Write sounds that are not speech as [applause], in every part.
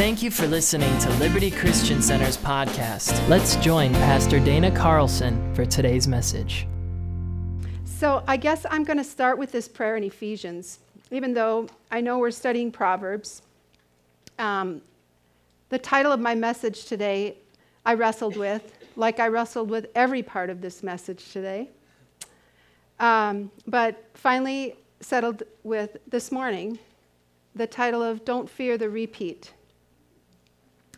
Thank you for listening to Liberty Christian Center's podcast. Let's join Pastor Dana Carlson for today's message. So, I guess I'm going to start with this prayer in Ephesians, even though I know we're studying Proverbs. Um, the title of my message today, I wrestled with, like I wrestled with every part of this message today. Um, but finally settled with this morning the title of Don't Fear the Repeat.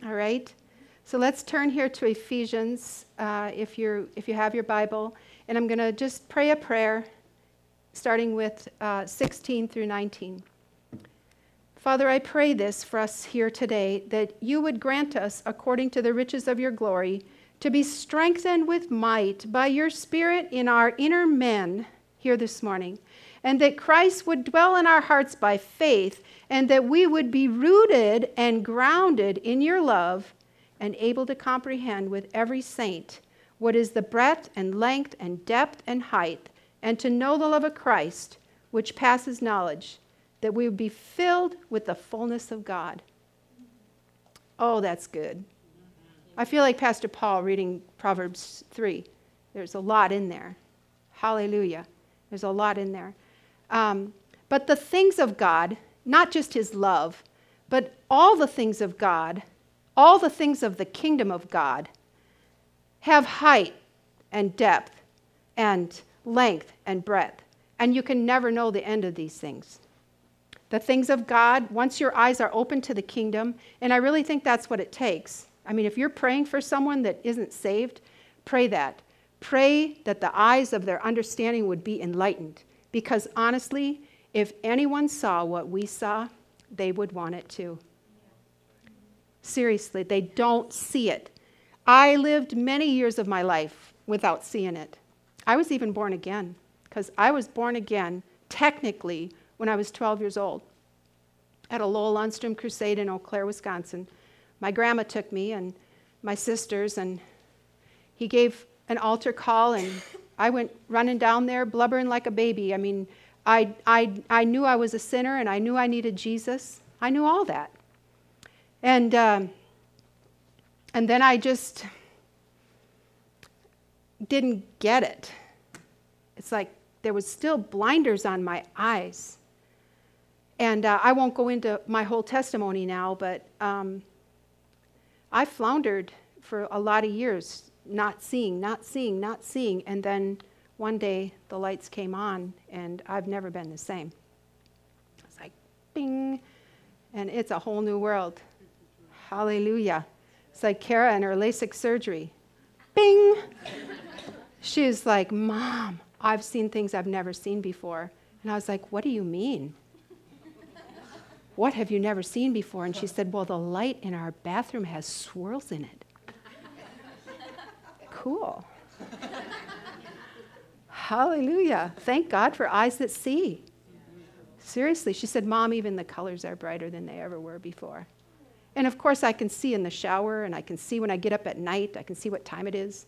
All right? So let's turn here to Ephesians uh, if, you're, if you have your Bible. And I'm going to just pray a prayer starting with uh, 16 through 19. Father, I pray this for us here today that you would grant us, according to the riches of your glory, to be strengthened with might by your Spirit in our inner men here this morning, and that Christ would dwell in our hearts by faith and that we would be rooted and grounded in your love and able to comprehend with every saint what is the breadth and length and depth and height, and to know the love of Christ, which passes knowledge, that we would be filled with the fullness of God. Oh, that's good. I feel like Pastor Paul reading Proverbs 3. There's a lot in there. Hallelujah. There's a lot in there. Um, but the things of God, not just his love, but all the things of God, all the things of the kingdom of God, have height and depth and length and breadth. And you can never know the end of these things. The things of God, once your eyes are open to the kingdom, and I really think that's what it takes. I mean, if you're praying for someone that isn't saved, pray that. Pray that the eyes of their understanding would be enlightened. Because honestly, if anyone saw what we saw, they would want it too. Seriously, they don't see it. I lived many years of my life without seeing it. I was even born again, because I was born again, technically, when I was 12 years old at a Lowell Lundstrom crusade in Eau Claire, Wisconsin. My grandma took me and my sisters, and he gave an altar call, and I went running down there, blubbering like a baby. I mean, I, I, I knew I was a sinner and I knew I needed Jesus. I knew all that. And, um, and then I just didn't get it. It's like there was still blinders on my eyes. And uh, I won't go into my whole testimony now, but um, I floundered for a lot of years, not seeing, not seeing, not seeing. And then one day the lights came on, and I've never been the same. It's like, bing, and it's a whole new world. Hallelujah. It's like Kara and her LASIK surgery. Bing! She's like, Mom, I've seen things I've never seen before. And I was like, What do you mean? What have you never seen before? And she said, Well, the light in our bathroom has swirls in it. Cool. Hallelujah. Thank God for eyes that see. Seriously, she said, Mom, even the colors are brighter than they ever were before. And of course, I can see in the shower, and I can see when I get up at night, I can see what time it is,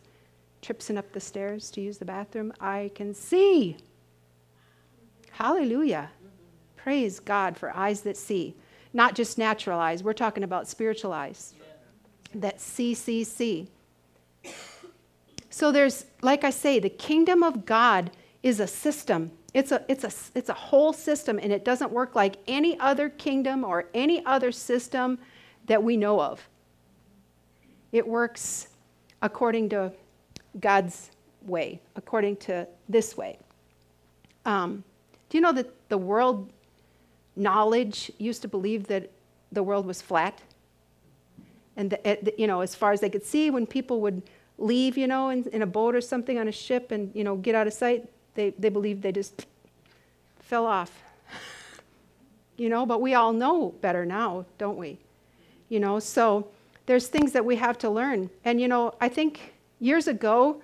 tripsing up the stairs to use the bathroom. I can see. Hallelujah. Praise God for eyes that see. Not just natural eyes, we're talking about spiritual eyes that see, see, see. So there's, like I say, the kingdom of God is a system. It's a, it's, a, it's a whole system, and it doesn't work like any other kingdom or any other system that we know of. It works according to God's way, according to this way. Um, do you know that the world knowledge used to believe that the world was flat? And, the, you know, as far as they could see, when people would leave, you know, in, in a boat or something on a ship and, you know, get out of sight, they, they believed they just fell off. [laughs] you know, but we all know better now, don't we? You know, so there's things that we have to learn. And, you know, I think years ago,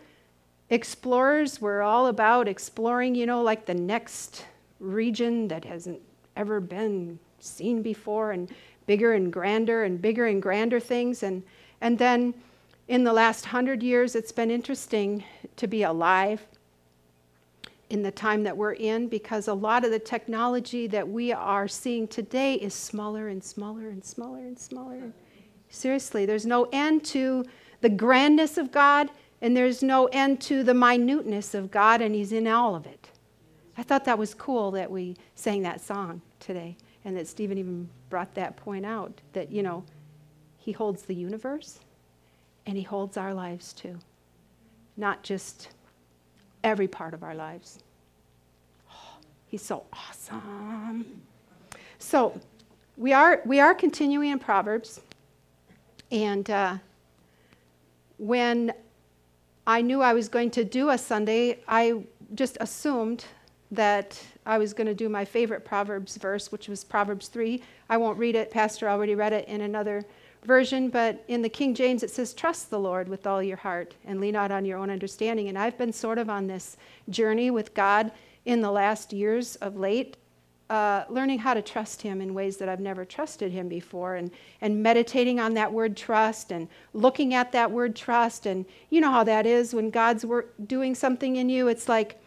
explorers were all about exploring, you know, like the next region that hasn't ever been seen before and bigger and grander and bigger and grander things. And, and then in the last hundred years, it's been interesting to be alive in the time that we're in because a lot of the technology that we are seeing today is smaller and smaller and smaller and smaller. Seriously, there's no end to the grandness of God, and there's no end to the minuteness of God, and He's in all of it. I thought that was cool that we sang that song today, and that Stephen even brought that point out that, you know, He holds the universe, and He holds our lives too, not just every part of our lives. Oh, he's so awesome. So, we are, we are continuing in Proverbs. And uh, when I knew I was going to do a Sunday, I just assumed that I was going to do my favorite Proverbs verse, which was Proverbs 3. I won't read it. Pastor already read it in another version, but in the King James it says, Trust the Lord with all your heart and lean not on your own understanding. And I've been sort of on this journey with God in the last years of late, uh, learning how to trust Him in ways that I've never trusted Him before, and, and meditating on that word trust and looking at that word trust. And you know how that is when God's doing something in you, it's like,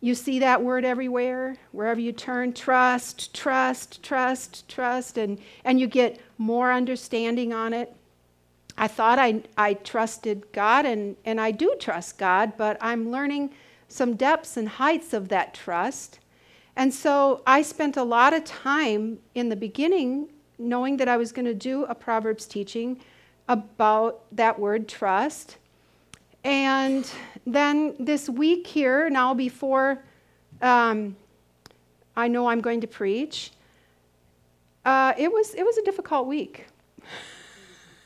you see that word everywhere, wherever you turn trust, trust, trust, trust, and, and you get more understanding on it. I thought I, I trusted God, and, and I do trust God, but I'm learning some depths and heights of that trust. And so I spent a lot of time in the beginning knowing that I was going to do a Proverbs teaching about that word trust. And then this week here, now before um, I know I'm going to preach, uh, it, was, it was a difficult week.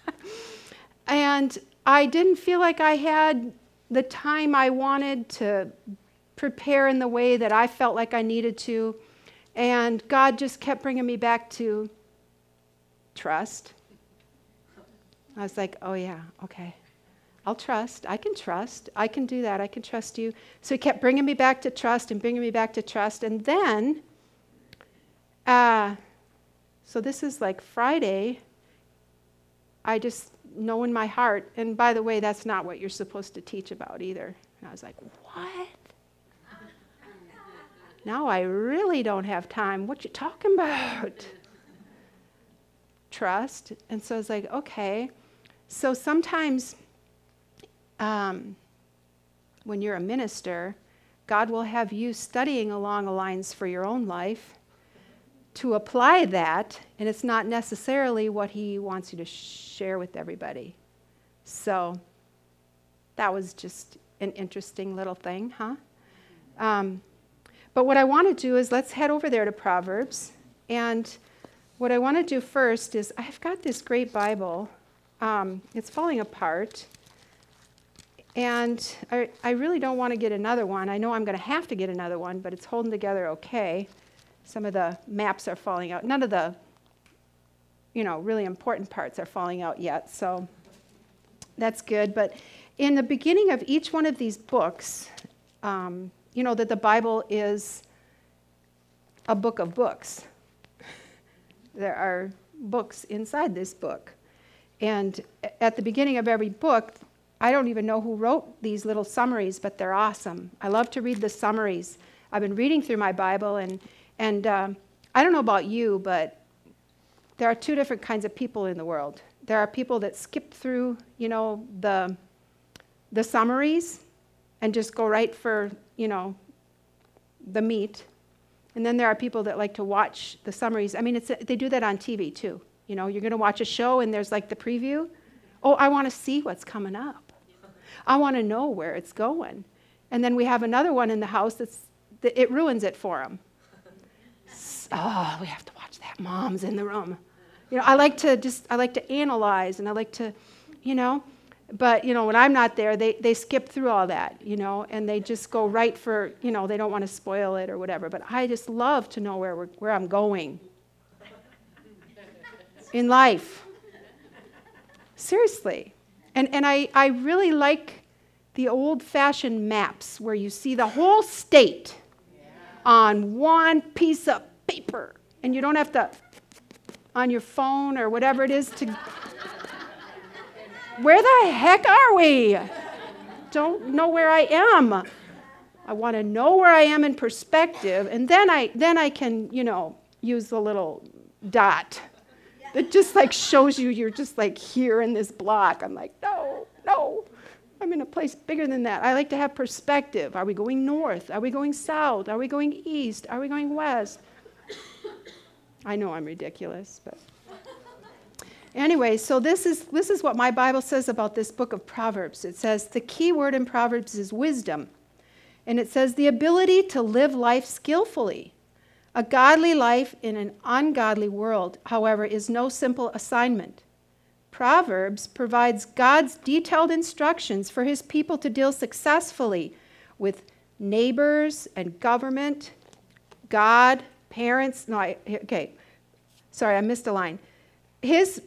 [laughs] and I didn't feel like I had the time I wanted to prepare in the way that I felt like I needed to. And God just kept bringing me back to trust. I was like, oh, yeah, okay. I'll trust. I can trust. I can do that. I can trust you. So he kept bringing me back to trust and bringing me back to trust. And then, uh, so this is like Friday. I just know in my heart, and by the way, that's not what you're supposed to teach about either. And I was like, what? now I really don't have time. What you talking about? Trust. And so I was like, okay. So sometimes um, when you're a minister, God will have you studying along the lines for your own life to apply that, and it's not necessarily what He wants you to share with everybody. So that was just an interesting little thing, huh? Um, but what I want to do is let's head over there to Proverbs. And what I want to do first is I've got this great Bible. Um, it's falling apart. And I, I really don't want to get another one. I know I'm going to have to get another one, but it's holding together okay. Some of the maps are falling out. None of the, you know, really important parts are falling out yet, so that's good. But in the beginning of each one of these books, um, you know that the Bible is a book of books. [laughs] there are books inside this book. And at the beginning of every book, I don't even know who wrote these little summaries, but they're awesome. I love to read the summaries. I've been reading through my Bible, and, and um, I don't know about you, but there are two different kinds of people in the world. There are people that skip through, you know, the, the summaries and just go right for, you know, the meat. And then there are people that like to watch the summaries. I mean, it's, they do that on TV too. You know, you're going to watch a show and there's like the preview. Oh, I want to see what's coming up. I want to know where it's going. And then we have another one in the house that's, that it ruins it for them. oh, we have to watch that. Mom's in the room. You know, I like to just, I like to analyze and I like to, you know, but, you know, when I'm not there, they, they skip through all that, you know, and they just go right for, you know, they don't want to spoil it or whatever. But I just love to know where, where I'm going in life. Seriously. And, and I, I really like the old fashioned maps where you see the whole state on one piece of paper. And you don't have to on your phone or whatever it is to where the heck are we? Don't know where i am. I want to know where I am in perspective, and then I then I can, you know, use the little dot that just like shows you you're just like here in this block. I'm like, no, no. I'm in a place bigger than that. I like to have perspective. Are we going north? Are we going south? Are we going east? Are we going west? I know I'm ridiculous, but anyway, so this is this is what my Bible says about this book of Proverbs. It says the key word in Proverbs is wisdom. And it says the ability to live life skillfully. A godly life in an ungodly world, however, is no simple assignment. Proverbs provides God's detailed instructions for his people to deal successfully with neighbors and government, God, parents. No, I, okay. Sorry, I missed a line. His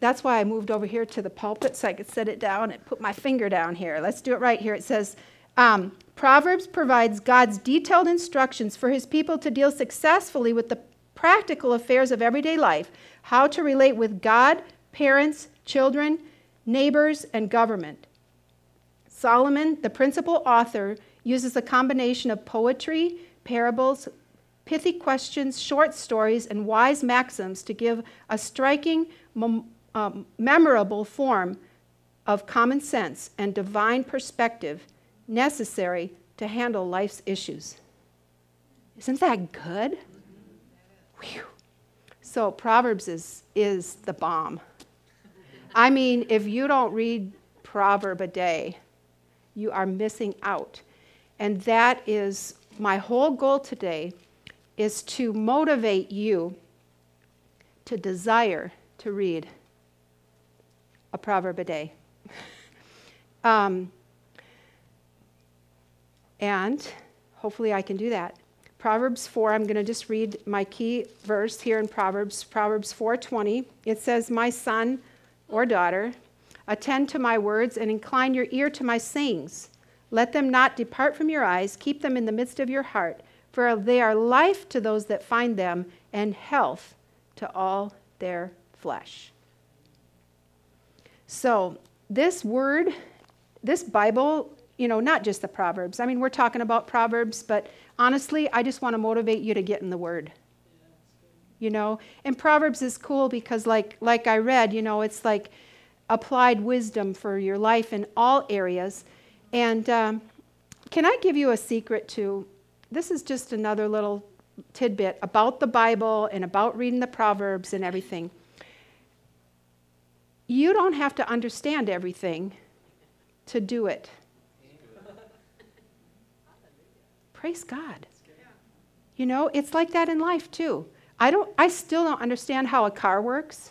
that's why I moved over here to the pulpit so I could set it down and put my finger down here. Let's do it right here. It says, um, Proverbs provides God's detailed instructions for his people to deal successfully with the practical affairs of everyday life, how to relate with God, parents, children, neighbors, and government. Solomon, the principal author, uses a combination of poetry, parables, pithy questions, short stories, and wise maxims to give a striking, mem- um, memorable form of common sense and divine perspective necessary to handle life's issues. Isn't that good? Whew. So, Proverbs is, is the bomb. I mean, if you don't read proverb a day, you are missing out. And that is my whole goal today is to motivate you to desire to read a proverb a day. [laughs] um, and hopefully I can do that. Proverbs 4, I'm going to just read my key verse here in Proverbs, Proverbs 4:20. It says, "My son or daughter, attend to my words and incline your ear to my sayings. Let them not depart from your eyes, keep them in the midst of your heart, for they are life to those that find them and health to all their flesh." So, this word, this Bible you know, not just the Proverbs. I mean, we're talking about Proverbs, but honestly, I just want to motivate you to get in the Word. You know, and Proverbs is cool because, like, like I read, you know, it's like applied wisdom for your life in all areas. And um, can I give you a secret too? This is just another little tidbit about the Bible and about reading the Proverbs and everything. You don't have to understand everything to do it. Praise God. You know, it's like that in life too. I don't I still don't understand how a car works.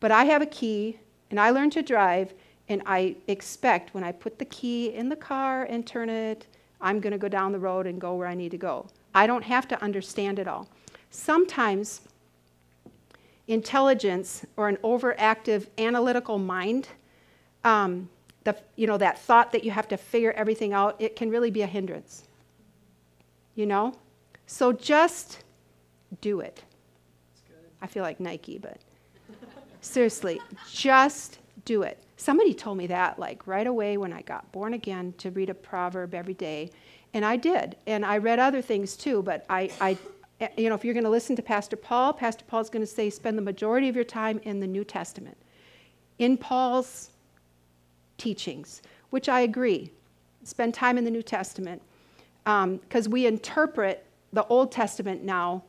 But I have a key and I learned to drive and I expect when I put the key in the car and turn it, I'm going to go down the road and go where I need to go. I don't have to understand it all. Sometimes intelligence or an overactive analytical mind, um, the, you know, that thought that you have to figure everything out, it can really be a hindrance you know? So just do it. I feel like Nike, but [laughs] seriously, just do it. Somebody told me that like right away when I got born again to read a proverb every day. And I did. And I read other things too, but I, I eh, you know, if you're going to listen to Pastor Paul, Pastor Paul's going to say spend the majority of your time in the New Testament. In Paul's teachings, which I agree. Spend time in the New Testament because um, we interpret the Old Testament now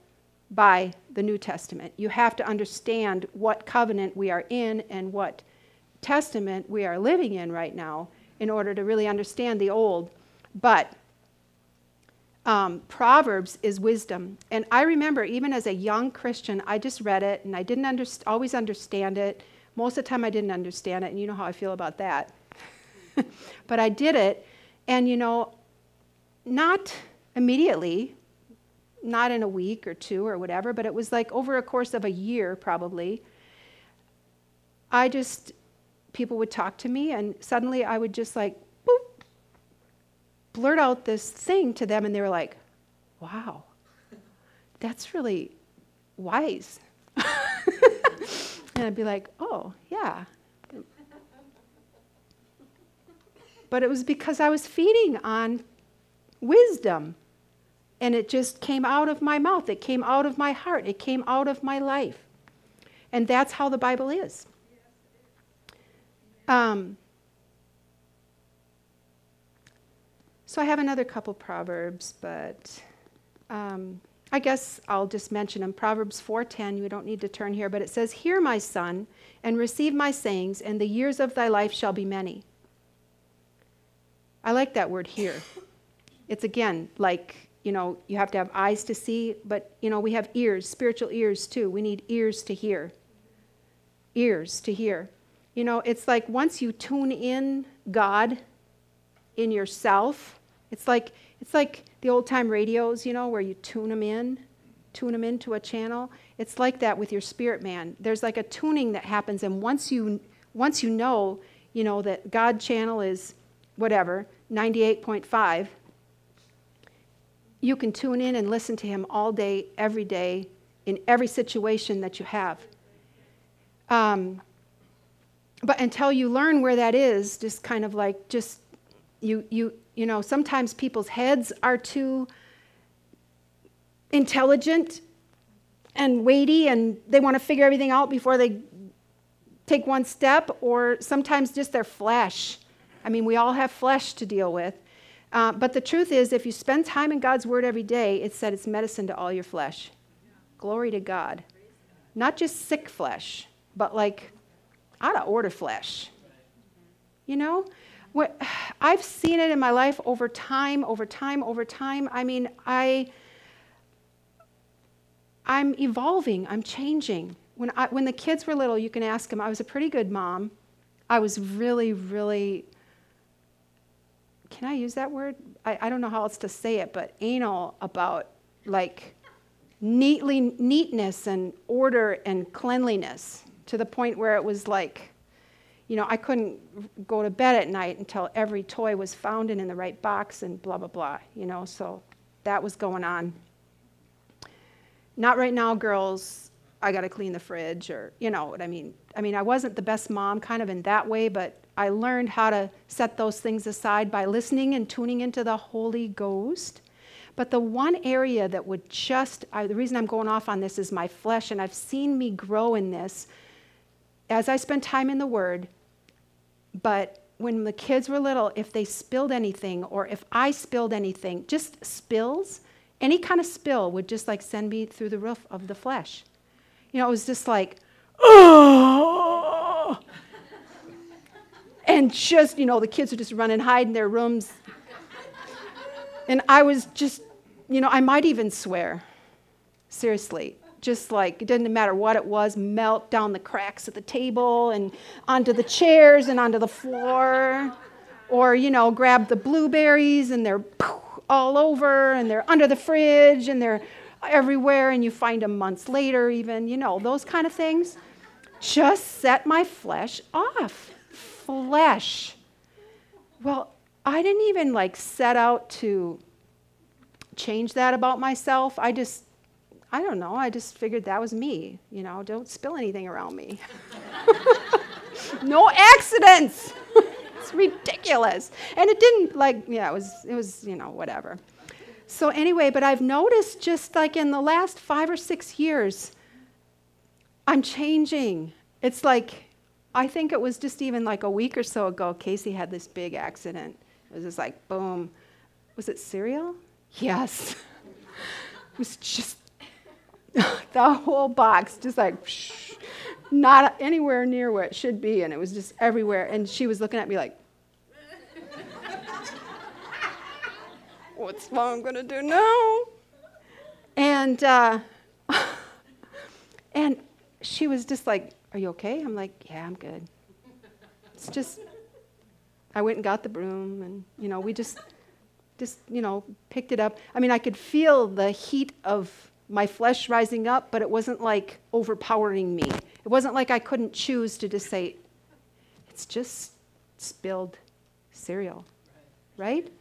by the New Testament. You have to understand what covenant we are in and what testament we are living in right now in order to really understand the Old. But um, Proverbs is wisdom. And I remember, even as a young Christian, I just read it and I didn't always understand it. Most of the time, I didn't understand it, and you know how I feel about that. [laughs] but I did it, and you know, not immediately, not in a week or two or whatever, but it was like over a course of a year probably. I just, people would talk to me, and suddenly I would just like, boop, blurt out this thing to them, and they were like, wow, that's really wise. [laughs] and I'd be like, oh, yeah. But it was because I was feeding on wisdom. And it just came out of my mouth. It came out of my heart. It came out of my life. And that's how the Bible is. Um, so I have another couple proverbs, but um, I guess I'll just mention them. Proverbs 4:10. You don't need to turn here, but it says, "Hear, my son, and receive my sayings, and the years of thy life shall be many." I like that word "hear." It's again like you know you have to have eyes to see, but you know we have ears, spiritual ears too. We need ears to hear. Ears to hear. You know, it's like once you tune in God in yourself, it's like it's like the old time radios, you know, where you tune them in, tune them into a channel. It's like that with your spirit man. There's like a tuning that happens, and once you once you know, you know that God channel is whatever 98.5, you can tune in and listen to Him all day, every day, in every situation that you have. Um, but until you learn where that is, just kind of like just you you you know, sometimes people's heads are too intelligent and weighty and they want to figure everything out before they take one step, or sometimes just their flesh. I mean, we all have flesh to deal with. Uh, but the truth is, if you spend time in God's Word every day, it said it's medicine to all your flesh. Glory to God. Not just sick flesh, but like out of order flesh. You know? What, [sighs] I've seen it in my life over time, over time, over time. I mean, I, I'm evolving, I'm changing. When, I, when the kids were little, you can ask them, I was a pretty good mom. I was really, really, can I use that word? I, I don't know how else to say it, but anal about like neatly, neatness and order and cleanliness to the point where it was like, you know, I couldn't go to bed at night until every toy was found and in the right box and blah, blah, blah, you know, so that was going on. Not right now, girls, I got to clean the fridge or, you know what I mean. I mean, I wasn't the best mom kind of in that way, but I learned how to set those things aside by listening and tuning into the Holy Ghost. But the one area that would just, I, the reason I'm going off on this is my flesh, and I've seen me grow in this as I spend time in the Word but when the kids were little, if they spilled anything or if I spilled anything, just spills, any kind of spill would just like send me through the roof of the flesh. You know, it was just like, oh! And just, you know, the kids would just run and hide in their rooms. And I was just, you know, I might even swear. Seriously just like it didn't matter what it was, melt down the cracks of the table and onto the chairs and onto the floor. Or, you know, grab the blueberries and they're all over and they're under the fridge and they're everywhere and you find them months later, even, you know, those kind of things. Just set my flesh off. Flesh. Well, I didn't even like set out to change that about myself. I just I don't know. I just figured that was me. You know, don't spill anything around me. [laughs] no accidents. [laughs] it's ridiculous. And it didn't like, yeah, it was, it was, you know, whatever. So anyway, but I've noticed just like in the last five or six years, I'm changing. It's like, I think it was just even like a week or so ago, Casey had this big accident. It was just like, boom. Was it cereal? Yes. [laughs] it was just [laughs] the whole box, just like, shh, not anywhere near where it should be. And it was just everywhere. And she was looking at me like, [laughs] what's mom going to do now? And, uh, and she was just like, are you okay? I'm like, yeah, I'm good. It's just, I went and got the broom and, you know, we just, just, you know, picked it up. I mean, I could feel the heat of my flesh rising up, but it wasn't like overpowering me. It wasn't like I couldn't choose to just say, it's just spilled cereal, right?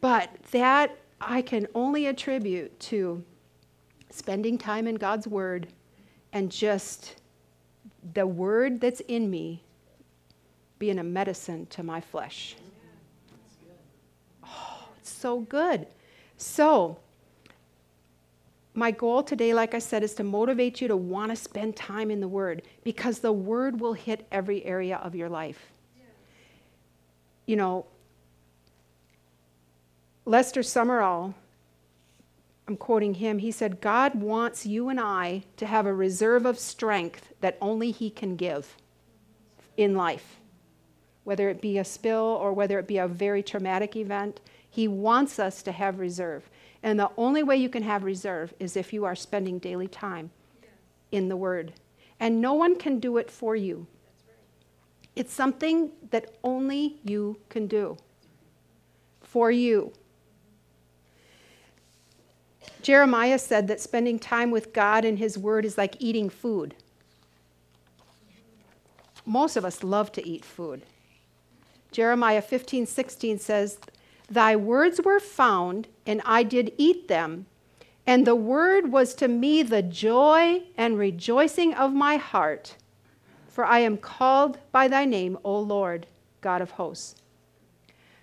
But that I can only attribute to spending time in God's Word and just the Word that's in me being a medicine to my flesh. Oh, it's so good. So, my goal today, like I said, is to motivate you to want to spend time in the Word because the Word will hit every area of your life. You know, Lester Sumrall, I'm quoting him, he said, God wants you and I to have a reserve of strength that only He can give in life, whether it be a spill or whether it be a very traumatic event. He wants us to have reserve. And the only way you can have reserve is if you are spending daily time in the Word. And no one can do it for you. It's something that only you can do for you. Jeremiah said that spending time with God and His Word is like eating food. Most of us love to eat food. Jeremiah 15, 16 says, Thy words were found, and I did eat them. And the word was to me the joy and rejoicing of my heart. For I am called by thy name, O Lord, God of hosts.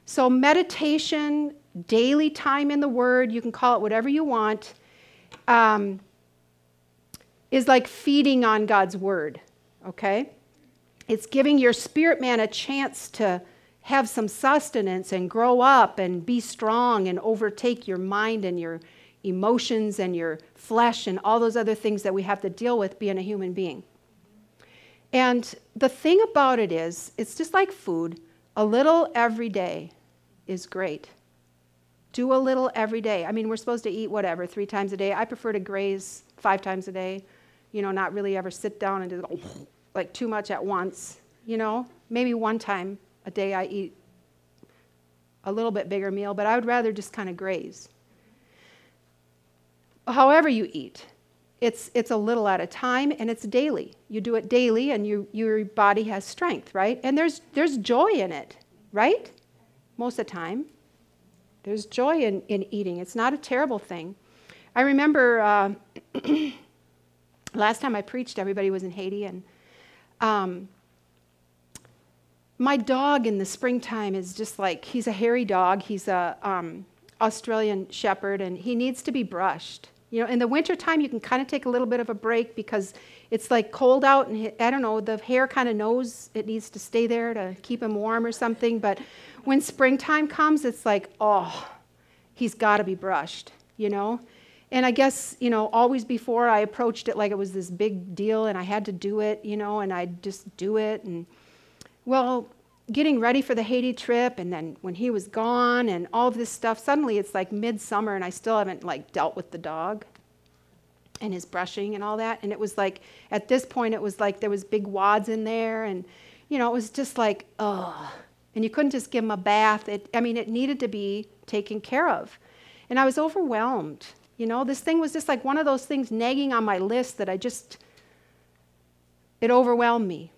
So, meditation, daily time in the word, you can call it whatever you want, um, is like feeding on God's word, okay? It's giving your spirit man a chance to have some sustenance and grow up and be strong and overtake your mind and your emotions and your flesh and all those other things that we have to deal with being a human being. And the thing about it is, it's just like food. A little every day is great. Do a little every day. I mean, we're supposed to eat whatever, three times a day. I prefer to graze five times a day, you know, not really ever sit down and do [laughs] like too much at once, you know, maybe one time a day I eat a little bit bigger meal, but I would rather just kind of graze. However, you eat, it's, it's a little at a time and it's daily. You do it daily and you, your body has strength, right? And there's, there's joy in it, right? Most of the time. There's joy in, in eating. It's not a terrible thing. I remember uh, [clears throat] last time I preached, everybody was in Haiti, and um, my dog in the springtime is just like he's a hairy dog. He's a um, Australian Shepherd, and he needs to be brushed. You know, in the wintertime, you can kind of take a little bit of a break because it's like cold out, and I don't know, the hair kind of knows it needs to stay there to keep him warm or something. But when springtime comes, it's like, oh, he's got to be brushed, you know? And I guess, you know, always before I approached it like it was this big deal and I had to do it, you know, and I'd just do it. And well, getting ready for the Haiti trip, and then when he was gone, and all of this stuff, suddenly it's like midsummer, and I still haven't like dealt with the dog and his brushing and all that. And it was like at this point, it was like there was big wads in there, and you know, it was just like, ugh. And you couldn't just give him a bath. It, I mean, it needed to be taken care of. And I was overwhelmed. You know, this thing was just like one of those things nagging on my list that I just, it overwhelmed me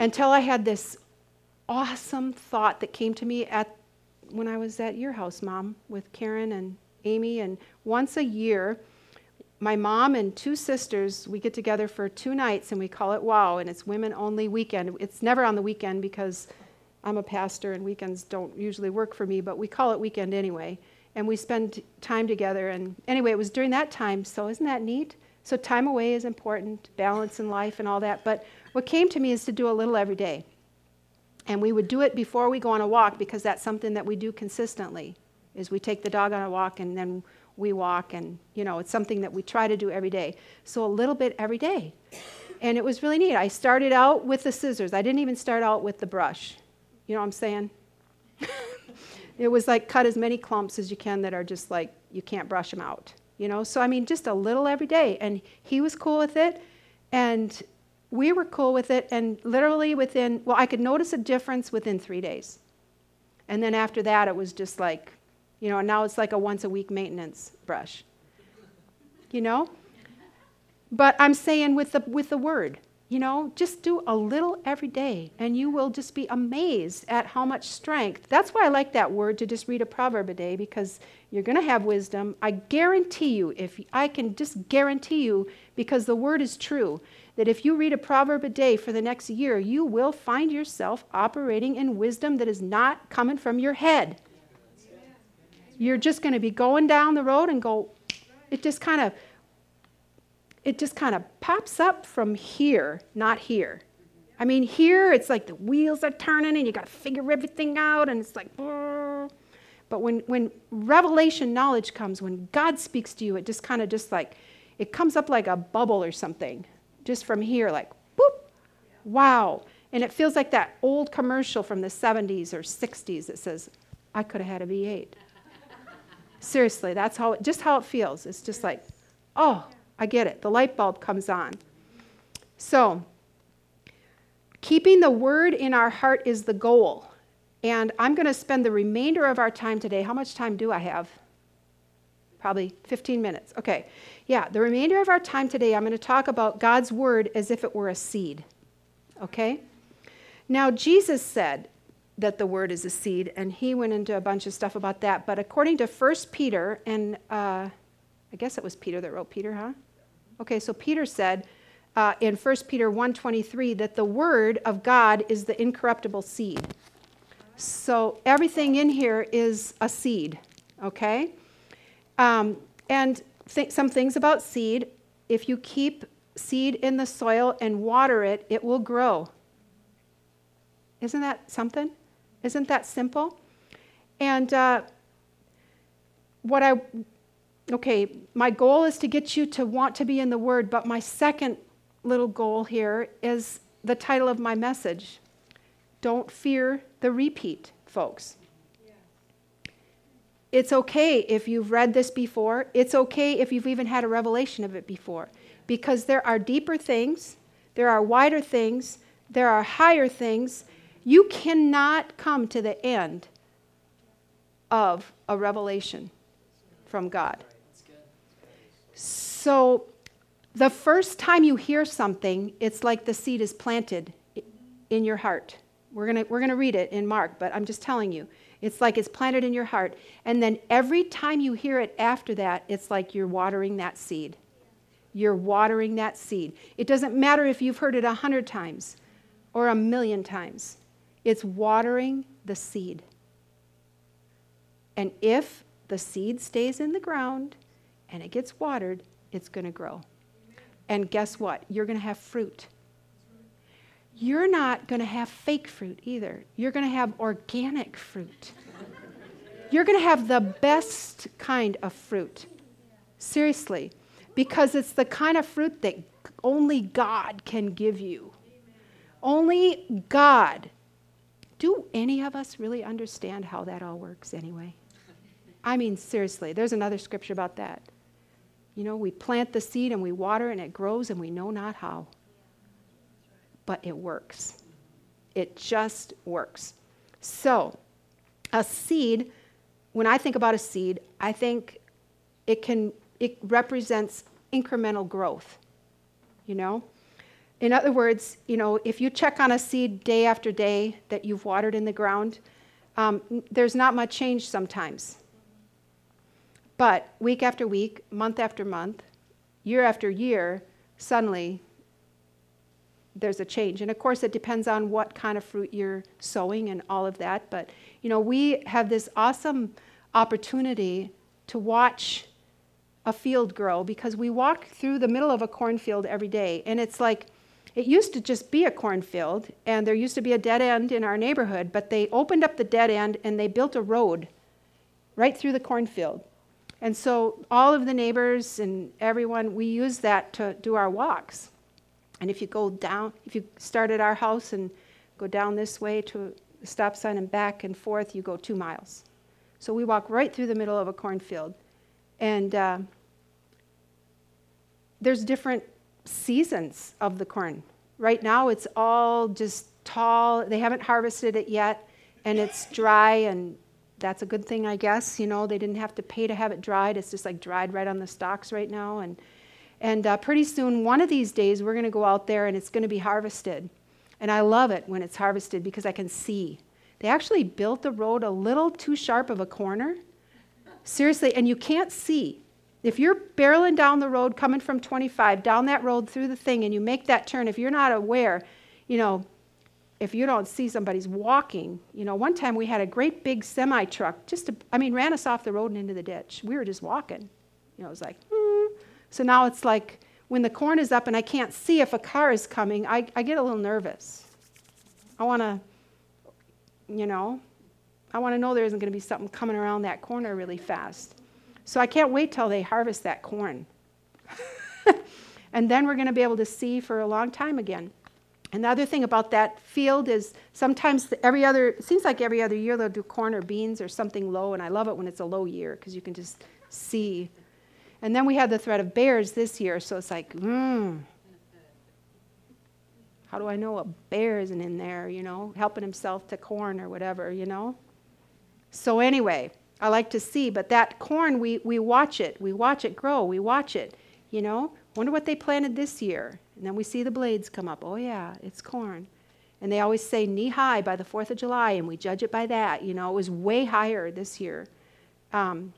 until I had this awesome thought that came to me at when I was at your house, Mom, with Karen and Amy. And once a year, my mom and two sisters, we get together for two nights and we call it WOW, and it's women only weekend. It's never on the weekend because I'm a pastor and weekends don't usually work for me, but we call it weekend anyway. And we spend time together. And anyway, it was during that time, so isn't that neat? So time away is important, balance in life and all that. But what came to me is to do a little every day. And we would do it before we go on a walk because that's something that we do consistently. Is we take the dog on a walk and then we walk and you know, it's something that we try to do every day. So a little bit every day. And it was really neat. I started out with the scissors. I didn't even start out with the brush. You know what I'm saying? [laughs] it was like cut as many clumps as you can that are just like you can't brush them out. You know, so I mean just a little every day and he was cool with it and we were cool with it, and literally within, well, I could notice a difference within three days. And then after that, it was just like, you know, now it's like a once a week maintenance brush. You know? But I'm saying with the, with the word, you know, just do a little every day and you will just be amazed at how much strength. That's why I like that word to just read a proverb a day because you're going to have wisdom. I guarantee you, if I can just guarantee you, because the word is true, that if you read a proverb a day for the next year, you will find yourself operating in wisdom that is not coming from your head. You're just going to be going down the road and go, it just kind of, it just kind of pops up from here, not here. I mean, here it's like the wheels are turning and you got to figure everything out, and it's like, but when, when revelation knowledge comes, when God speaks to you, it just kind of just like, it comes up like a bubble or something, just from here, like, boop, wow. And it feels like that old commercial from the 70s or 60s that says, I could have had a V8. Seriously, that's how, just how it feels. It's just like, oh, I get it. The light bulb comes on. So, Keeping the word in our heart is the goal. And I'm going to spend the remainder of our time today. How much time do I have? Probably 15 minutes. Okay. Yeah, the remainder of our time today, I'm going to talk about God's word as if it were a seed. Okay? Now, Jesus said that the word is a seed, and he went into a bunch of stuff about that. But according to 1 Peter, and uh, I guess it was Peter that wrote Peter, huh? Okay, so Peter said, uh, in 1 Peter 1.23 that the word of God is the incorruptible seed. So everything in here is a seed, okay? Um, and th- some things about seed if you keep seed in the soil and water it, it will grow. Isn't that something? Isn't that simple? And uh, what I, okay, my goal is to get you to want to be in the Word, but my second little goal here is the title of my message Don't Fear the Repeat, folks. It's okay if you've read this before. It's okay if you've even had a revelation of it before. Because there are deeper things, there are wider things, there are higher things. You cannot come to the end of a revelation from God. So the first time you hear something, it's like the seed is planted in your heart. We're going we're to read it in Mark, but I'm just telling you. It's like it's planted in your heart. And then every time you hear it after that, it's like you're watering that seed. You're watering that seed. It doesn't matter if you've heard it a hundred times or a million times, it's watering the seed. And if the seed stays in the ground and it gets watered, it's going to grow. And guess what? You're going to have fruit. You're not going to have fake fruit either. You're going to have organic fruit. You're going to have the best kind of fruit. Seriously. Because it's the kind of fruit that only God can give you. Only God. Do any of us really understand how that all works anyway? I mean, seriously, there's another scripture about that. You know, we plant the seed and we water and it grows and we know not how. But it works. It just works. So, a seed, when I think about a seed, I think it can it represents incremental growth. You know? In other words, you know, if you check on a seed day after day that you've watered in the ground, um, there's not much change sometimes. But week after week, month after month, year after year, suddenly there's a change. And of course, it depends on what kind of fruit you're sowing and all of that. But, you know, we have this awesome opportunity to watch a field grow because we walk through the middle of a cornfield every day. And it's like, it used to just be a cornfield, and there used to be a dead end in our neighborhood, but they opened up the dead end and they built a road right through the cornfield. And so all of the neighbors and everyone, we use that to do our walks. And if you go down, if you start at our house and go down this way to the stop sign and back and forth, you go two miles. So we walk right through the middle of a cornfield. And uh, there's different seasons of the corn. Right now, it's all just tall. They haven't harvested it yet, and it's dry and that's a good thing, I guess. You know, they didn't have to pay to have it dried. It's just like dried right on the stalks right now. And, and uh, pretty soon, one of these days, we're going to go out there and it's going to be harvested. And I love it when it's harvested because I can see. They actually built the road a little too sharp of a corner. Seriously, and you can't see. If you're barreling down the road coming from 25 down that road through the thing and you make that turn, if you're not aware, you know, if you don't see somebody's walking, you know, one time we had a great big semi truck, just, to, I mean, ran us off the road and into the ditch. We were just walking. You know, it was like, hmm. so now it's like when the corn is up and I can't see if a car is coming, I, I get a little nervous. I want to, you know, I want to know there isn't going to be something coming around that corner really fast. So I can't wait till they harvest that corn. [laughs] and then we're going to be able to see for a long time again. Another thing about that field is sometimes every other, it seems like every other year they'll do corn or beans or something low, and I love it when it's a low year because you can just see. And then we had the threat of bears this year, so it's like, hmm, how do I know a bear isn't in there, you know, helping himself to corn or whatever, you know? So, anyway, I like to see, but that corn, we, we watch it. We watch it grow. We watch it, you know? Wonder what they planted this year. And then we see the blades come up. Oh, yeah, it's corn. And they always say knee high by the 4th of July, and we judge it by that. You know, it was way higher this year um,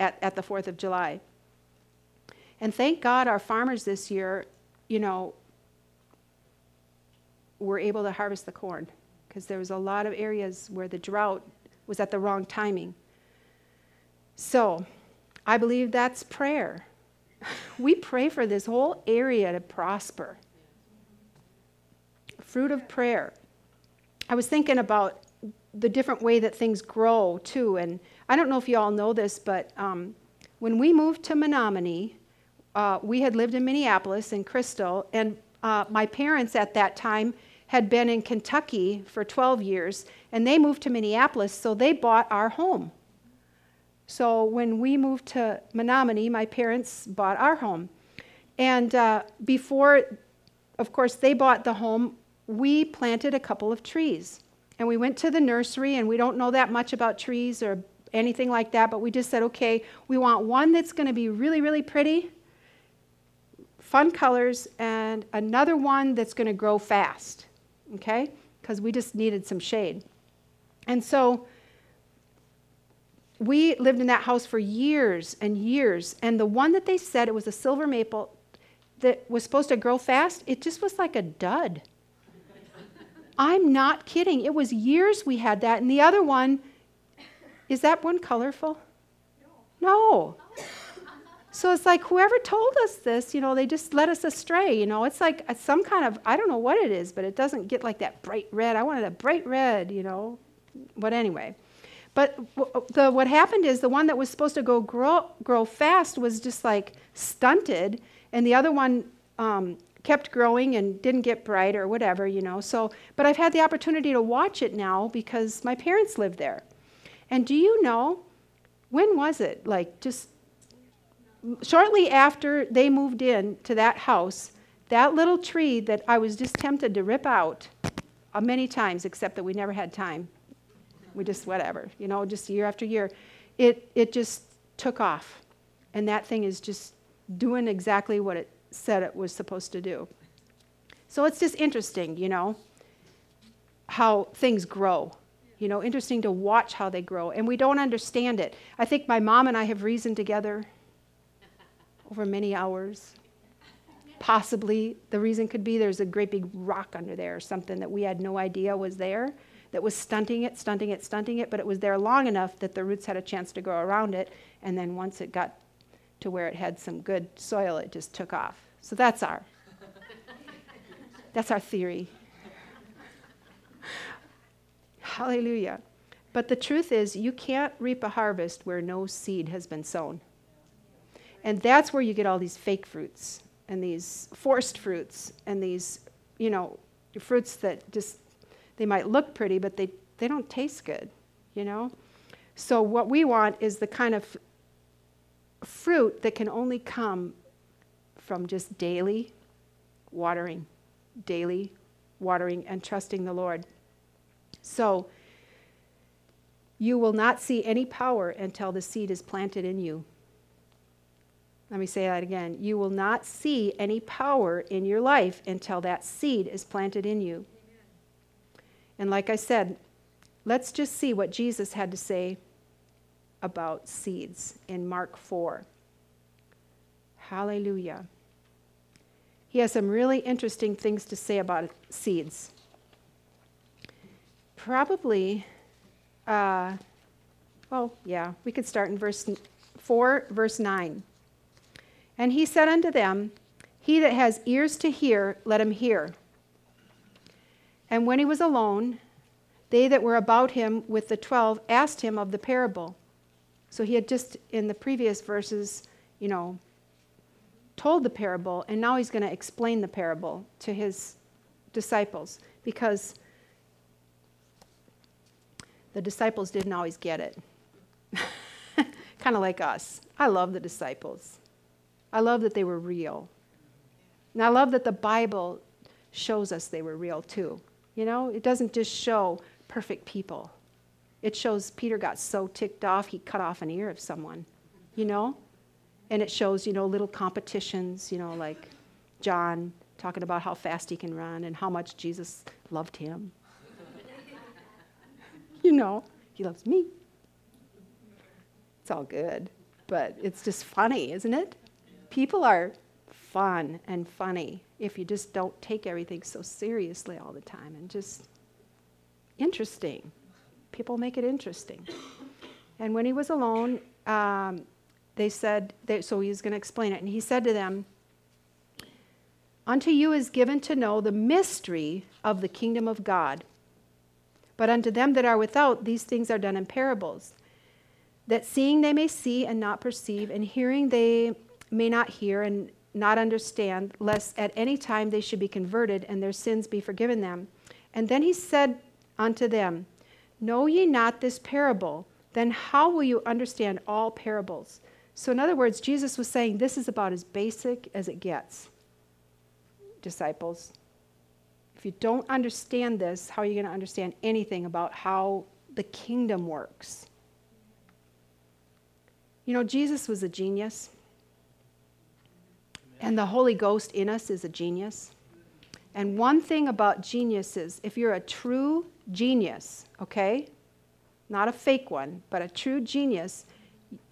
at, at the 4th of July. And thank God our farmers this year, you know, were able to harvest the corn because there was a lot of areas where the drought was at the wrong timing. So, I believe that's prayer. We pray for this whole area to prosper. Fruit of prayer. I was thinking about the different way that things grow too, and I don't know if you all know this, but um, when we moved to Menominee, uh, we had lived in Minneapolis in Crystal, and uh, my parents at that time had been in Kentucky for 12 years, and they moved to Minneapolis, so they bought our home. So when we moved to Menominee, my parents bought our home. And uh, before, of course, they bought the home, we planted a couple of trees. And we went to the nursery, and we don't know that much about trees or anything like that, but we just said, okay, we want one that's going to be really, really pretty, fun colors, and another one that's going to grow fast, okay? Because we just needed some shade. And so we lived in that house for years and years. And the one that they said it was a silver maple that was supposed to grow fast, it just was like a dud. I'm not kidding. It was years we had that. And the other one, is that one colorful? No. So it's like whoever told us this, you know, they just led us astray. You know, it's like uh, some kind of, I don't know what it is, but it doesn't get like that bright red. I wanted a bright red, you know. But anyway. But the, what happened is the one that was supposed to go grow, grow fast was just like stunted, and the other one um, kept growing and didn't get bright or whatever, you know. So, but I've had the opportunity to watch it now because my parents live there. And do you know, when was it? Like just shortly after they moved in to that house, that little tree that I was just tempted to rip out uh, many times, except that we never had time we just whatever, you know, just year after year. It it just took off. And that thing is just doing exactly what it said it was supposed to do. So it's just interesting, you know, how things grow. You know, interesting to watch how they grow. And we don't understand it. I think my mom and I have reasoned together over many hours. Possibly the reason could be there's a great big rock under there or something that we had no idea was there that was stunting it, stunting it, stunting it, but it was there long enough that the roots had a chance to grow around it. And then once it got to where it had some good soil, it just took off. So that's our [laughs] that's our theory. Hallelujah. But the truth is, you can't reap a harvest where no seed has been sown. And that's where you get all these fake fruits and these forced fruits and these, you know, fruits that just they might look pretty, but they, they don't taste good, you know? So, what we want is the kind of fruit that can only come from just daily watering, daily watering, and trusting the Lord. So, you will not see any power until the seed is planted in you. Let me say that again. You will not see any power in your life until that seed is planted in you. And like I said, let's just see what Jesus had to say about seeds in Mark 4. Hallelujah. He has some really interesting things to say about seeds. probably, uh, oh, yeah, we could start in verse 4, verse 9. And he said unto them, He that has ears to hear, let him hear. And when he was alone, they that were about him with the twelve asked him of the parable. So he had just, in the previous verses, you know, told the parable, and now he's going to explain the parable to his disciples because the disciples didn't always get it. [laughs] kind of like us. I love the disciples. I love that they were real. And I love that the Bible shows us they were real too. You know, it doesn't just show perfect people. It shows Peter got so ticked off he cut off an ear of someone, you know? And it shows, you know, little competitions, you know, like John talking about how fast he can run and how much Jesus loved him. [laughs] you know, he loves me. It's all good, but it's just funny, isn't it? People are fun and funny if you just don't take everything so seriously all the time and just interesting. People make it interesting. And when he was alone, um, they said, they, so he was going to explain it, and he said to them, Unto you is given to know the mystery of the kingdom of God. But unto them that are without, these things are done in parables, that seeing they may see and not perceive, and hearing they may not hear and not understand, lest at any time they should be converted and their sins be forgiven them. And then he said unto them, Know ye not this parable? Then how will you understand all parables? So, in other words, Jesus was saying this is about as basic as it gets, disciples. If you don't understand this, how are you going to understand anything about how the kingdom works? You know, Jesus was a genius. And the Holy Ghost in us is a genius. And one thing about geniuses, if you're a true genius, okay, not a fake one, but a true genius,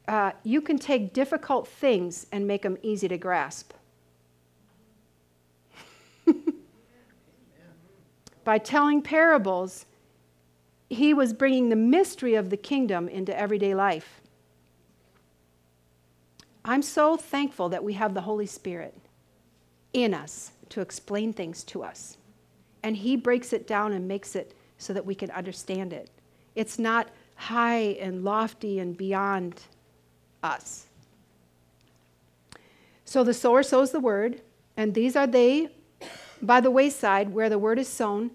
uh, you can take difficult things and make them easy to grasp. [laughs] By telling parables, he was bringing the mystery of the kingdom into everyday life. I'm so thankful that we have the Holy Spirit in us to explain things to us. And He breaks it down and makes it so that we can understand it. It's not high and lofty and beyond us. So the sower sows the word, and these are they by the wayside where the word is sown.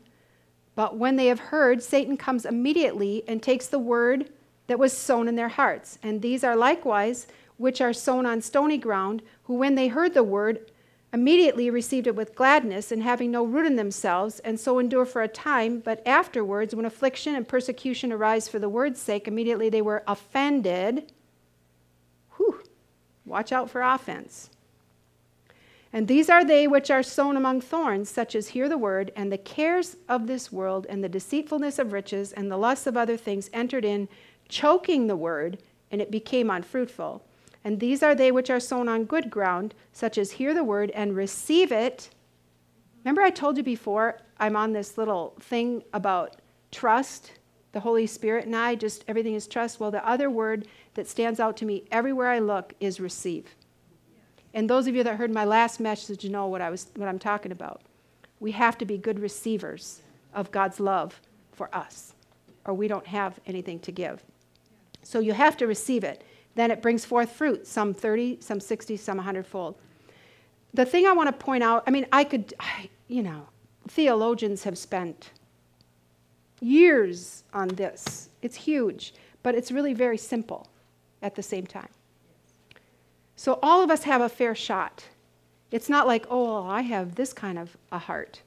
But when they have heard, Satan comes immediately and takes the word that was sown in their hearts. And these are likewise which are sown on stony ground, who, when they heard the word, immediately received it with gladness, and having no root in themselves, and so endure for a time. But afterwards, when affliction and persecution arise for the word's sake, immediately they were offended. Whew, watch out for offense. And these are they which are sown among thorns, such as hear the word, and the cares of this world, and the deceitfulness of riches, and the lusts of other things entered in, choking the word, and it became unfruitful. And these are they which are sown on good ground, such as hear the word and receive it. Remember, I told you before, I'm on this little thing about trust, the Holy Spirit and I, just everything is trust. Well, the other word that stands out to me everywhere I look is receive. And those of you that heard my last message know what, I was, what I'm talking about. We have to be good receivers of God's love for us, or we don't have anything to give. So you have to receive it then it brings forth fruit, some 30, some 60, some 100 fold. The thing I want to point out, I mean, I could, you know, theologians have spent years on this. It's huge, but it's really very simple at the same time. So all of us have a fair shot. It's not like, oh, well, I have this kind of a heart,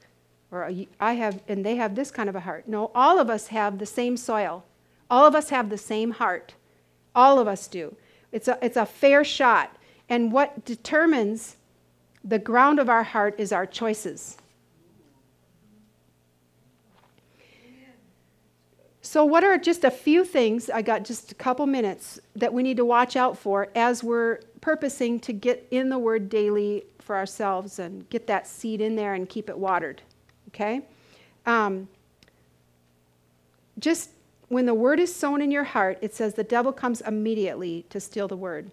or I have, and they have this kind of a heart. No, all of us have the same soil. All of us have the same heart. All of us do. It's a, it's a fair shot. And what determines the ground of our heart is our choices. So, what are just a few things? I got just a couple minutes that we need to watch out for as we're purposing to get in the Word daily for ourselves and get that seed in there and keep it watered. Okay? Um, just when the word is sown in your heart, it says the devil comes immediately to steal the word.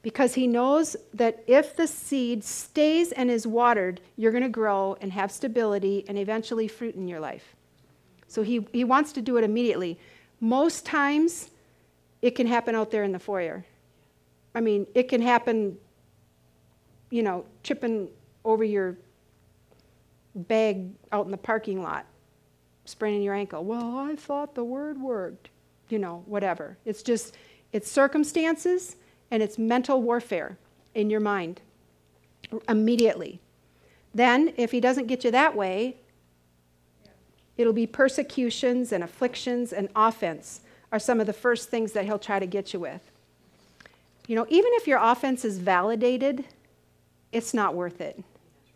Because he knows that if the seed stays and is watered, you're going to grow and have stability and eventually fruit in your life. So he, he wants to do it immediately. Most times, it can happen out there in the foyer. I mean, it can happen, you know, tripping over your bag out in the parking lot spraining your ankle. Well, I thought the word worked. You know, whatever. It's just, it's circumstances and it's mental warfare in your mind immediately. Then, if he doesn't get you that way, it'll be persecutions and afflictions and offense are some of the first things that he'll try to get you with. You know, even if your offense is validated, it's not worth it.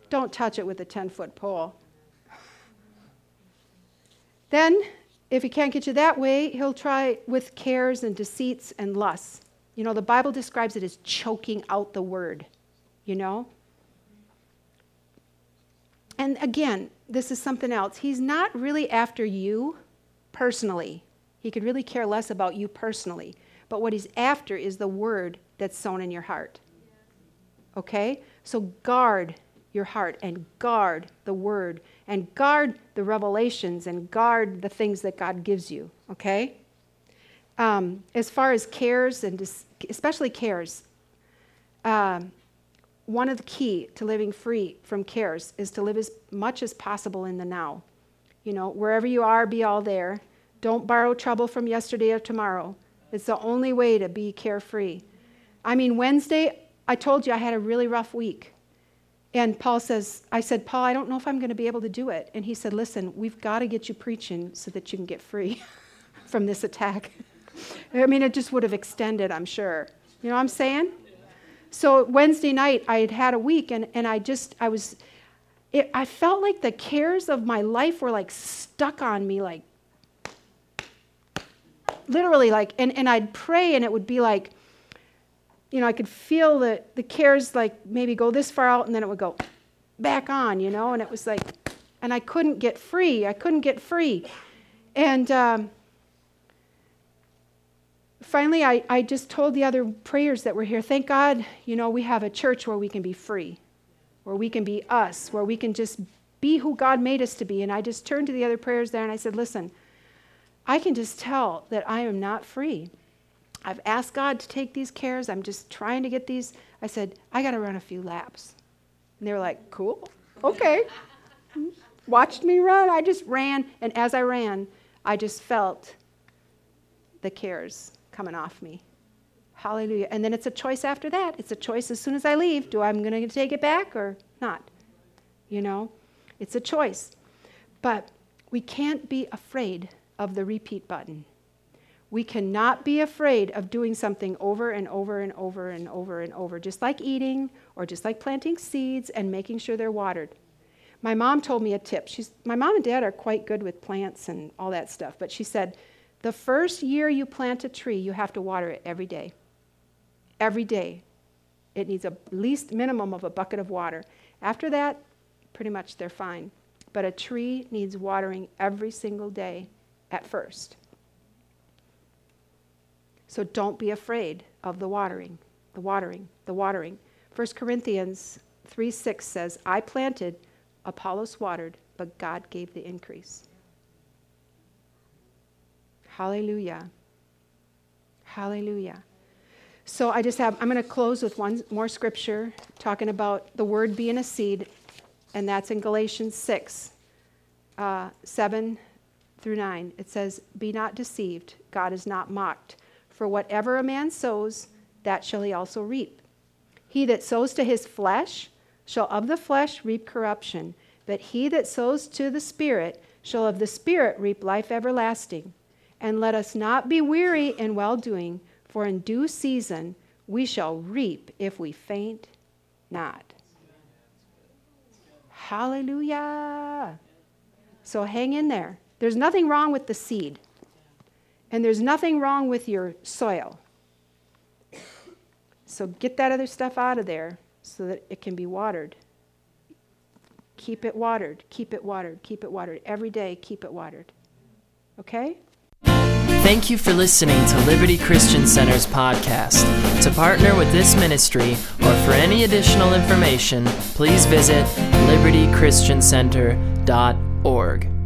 Don't touch it with a 10 foot pole. Then, if he can't get you that way, he'll try with cares and deceits and lusts. You know, the Bible describes it as choking out the word, you know? And again, this is something else. He's not really after you personally. He could really care less about you personally. But what he's after is the word that's sown in your heart. Okay? So guard your heart and guard the word and guard the revelations and guard the things that God gives you, okay? Um, as far as cares and dis- especially cares, um, one of the key to living free from cares is to live as much as possible in the now. You know, wherever you are, be all there. Don't borrow trouble from yesterday or tomorrow. It's the only way to be carefree. I mean, Wednesday, I told you I had a really rough week. And Paul says, I said, Paul, I don't know if I'm going to be able to do it. And he said, Listen, we've got to get you preaching so that you can get free [laughs] from this attack. [laughs] I mean, it just would have extended, I'm sure. You know what I'm saying? So Wednesday night, I had had a week, and, and I just, I was, it, I felt like the cares of my life were like stuck on me, like, literally, like, and, and I'd pray, and it would be like, you know, I could feel the, the cares like maybe go this far out and then it would go back on, you know, and it was like, and I couldn't get free. I couldn't get free. And um, finally, I, I just told the other prayers that were here, thank God, you know, we have a church where we can be free, where we can be us, where we can just be who God made us to be. And I just turned to the other prayers there and I said, listen, I can just tell that I am not free. I've asked God to take these cares. I'm just trying to get these. I said, I got to run a few laps. And they were like, cool, okay. Watched me run. I just ran. And as I ran, I just felt the cares coming off me. Hallelujah. And then it's a choice after that. It's a choice as soon as I leave. Do I'm going to take it back or not? You know, it's a choice. But we can't be afraid of the repeat button. We cannot be afraid of doing something over and over and over and over and over, just like eating or just like planting seeds and making sure they're watered. My mom told me a tip. She's, my mom and dad are quite good with plants and all that stuff, but she said, the first year you plant a tree, you have to water it every day. Every day. It needs a least minimum of a bucket of water. After that, pretty much they're fine. But a tree needs watering every single day at first. So don't be afraid of the watering, the watering, the watering. 1 Corinthians 3 6 says, I planted, Apollos watered, but God gave the increase. Hallelujah. Hallelujah. So I just have, I'm going to close with one more scripture talking about the word being a seed, and that's in Galatians 6 uh, 7 through 9. It says, Be not deceived, God is not mocked. For whatever a man sows, that shall he also reap. He that sows to his flesh shall of the flesh reap corruption, but he that sows to the Spirit shall of the Spirit reap life everlasting. And let us not be weary in well doing, for in due season we shall reap if we faint not. Hallelujah. So hang in there. There's nothing wrong with the seed. And there's nothing wrong with your soil. So get that other stuff out of there so that it can be watered. Keep it watered, keep it watered, keep it watered. Every day, keep it watered. Okay? Thank you for listening to Liberty Christian Center's podcast. To partner with this ministry or for any additional information, please visit libertychristiancenter.org.